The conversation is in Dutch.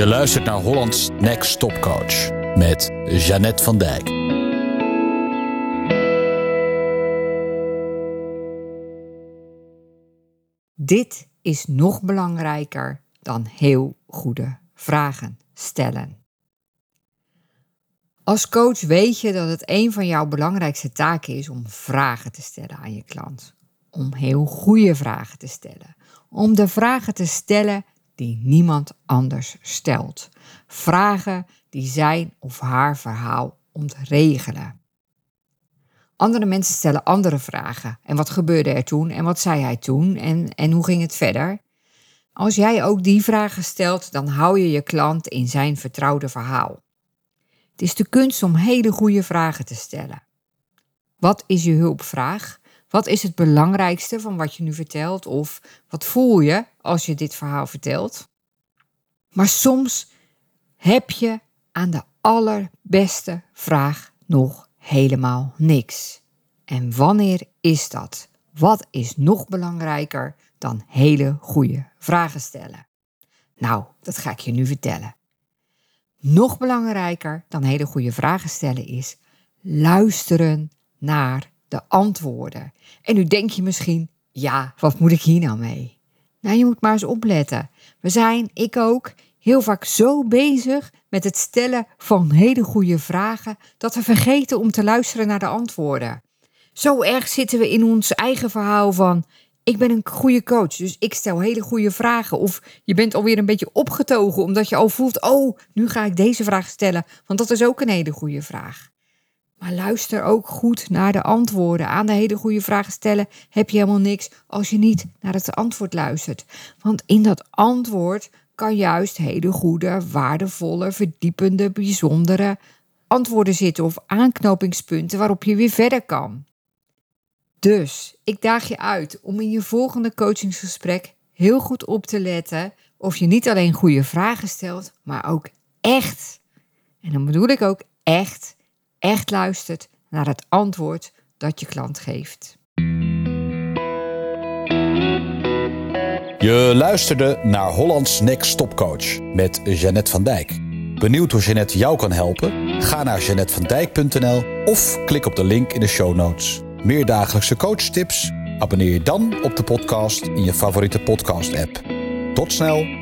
Je luistert naar Hollands Next Top Coach met Jeannette van Dijk. Dit is nog belangrijker dan heel goede vragen stellen. Als coach weet je dat het een van jouw belangrijkste taken is om vragen te stellen aan je klant. Om heel goede vragen te stellen. Om de vragen te stellen die niemand anders stelt. Vragen die zijn of haar verhaal ontregelen. Andere mensen stellen andere vragen. En wat gebeurde er toen? En wat zei hij toen? En, en hoe ging het verder? Als jij ook die vragen stelt, dan hou je je klant in zijn vertrouwde verhaal. Het is de kunst om hele goede vragen te stellen. Wat is je hulpvraag? Wat is het belangrijkste van wat je nu vertelt? Of wat voel je als je dit verhaal vertelt? Maar soms heb je aan de allerbeste vraag nog helemaal niks. En wanneer is dat? Wat is nog belangrijker dan hele goede vragen stellen? Nou, dat ga ik je nu vertellen. Nog belangrijker dan hele goede vragen stellen is luisteren naar de antwoorden. En nu denk je misschien, ja, wat moet ik hier nou mee? Nou, je moet maar eens opletten. We zijn, ik ook, heel vaak zo bezig met het stellen van hele goede vragen dat we vergeten om te luisteren naar de antwoorden. Zo erg zitten we in ons eigen verhaal van ik ben een goede coach, dus ik stel hele goede vragen. Of je bent alweer een beetje opgetogen omdat je al voelt, oh, nu ga ik deze vraag stellen, want dat is ook een hele goede vraag. Maar luister ook goed naar de antwoorden. Aan de hele goede vragen stellen heb je helemaal niks als je niet naar het antwoord luistert. Want in dat antwoord kan juist hele goede, waardevolle, verdiepende, bijzondere antwoorden zitten of aanknopingspunten waarop je weer verder kan. Dus ik daag je uit om in je volgende coachingsgesprek heel goed op te letten of je niet alleen goede vragen stelt, maar ook echt, en dan bedoel ik ook echt, echt luistert naar het antwoord dat je klant geeft. Je luisterde naar Hollands Next Top Coach met Jeannette van Dijk. Benieuwd hoe Jeannette jou kan helpen? Ga naar jeannettevandijk.nl of klik op de link in de show notes. Meer dagelijkse coachtips? Abonneer je dan op de podcast in je favoriete podcast-app. Tot snel!